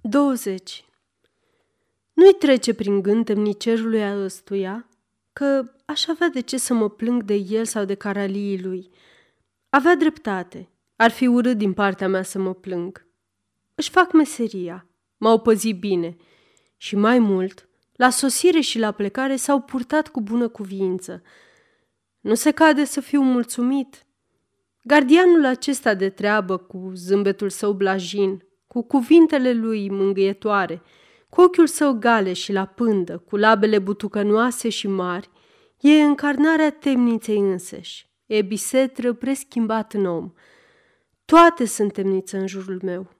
20. Nu-i trece prin gând temnicerului a ăstuia că aș avea de ce să mă plâng de el sau de caraliii lui. Avea dreptate. Ar fi urât din partea mea să mă plâng. Își fac meseria. M-au păzit bine. Și mai mult, la sosire și la plecare s-au purtat cu bună cuviință. Nu se cade să fiu mulțumit. Gardianul acesta de treabă, cu zâmbetul său blajin, cu cuvintele lui mângâietoare, cu ochiul său gale și la pândă, cu labele butucănoase și mari, e încarnarea temniței înseși, e bisetră preschimbat în om. Toate sunt temniță în jurul meu.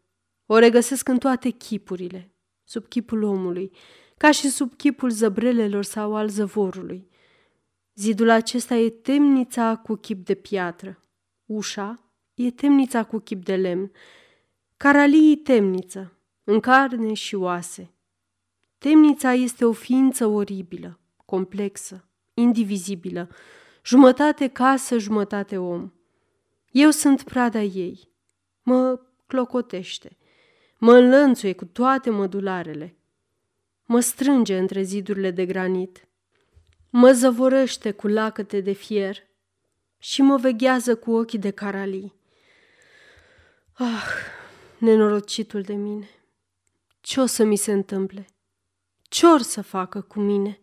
O regăsesc în toate chipurile, sub chipul omului, ca și sub chipul zăbrelelor sau al zăvorului. Zidul acesta e temnița cu chip de piatră. Ușa e temnița cu chip de lemn. Caralii temniță, în carne și oase. Temnița este o ființă oribilă, complexă, indivizibilă, jumătate casă, jumătate om. Eu sunt prada ei. Mă clocotește, mă înlănțuie cu toate mădularele, mă strânge între zidurile de granit, mă zăvorăște cu lacăte de fier și mă veghează cu ochii de caralii. Ah, nenorocitul de mine! Ce o să mi se întâmple? Ce or să facă cu mine?"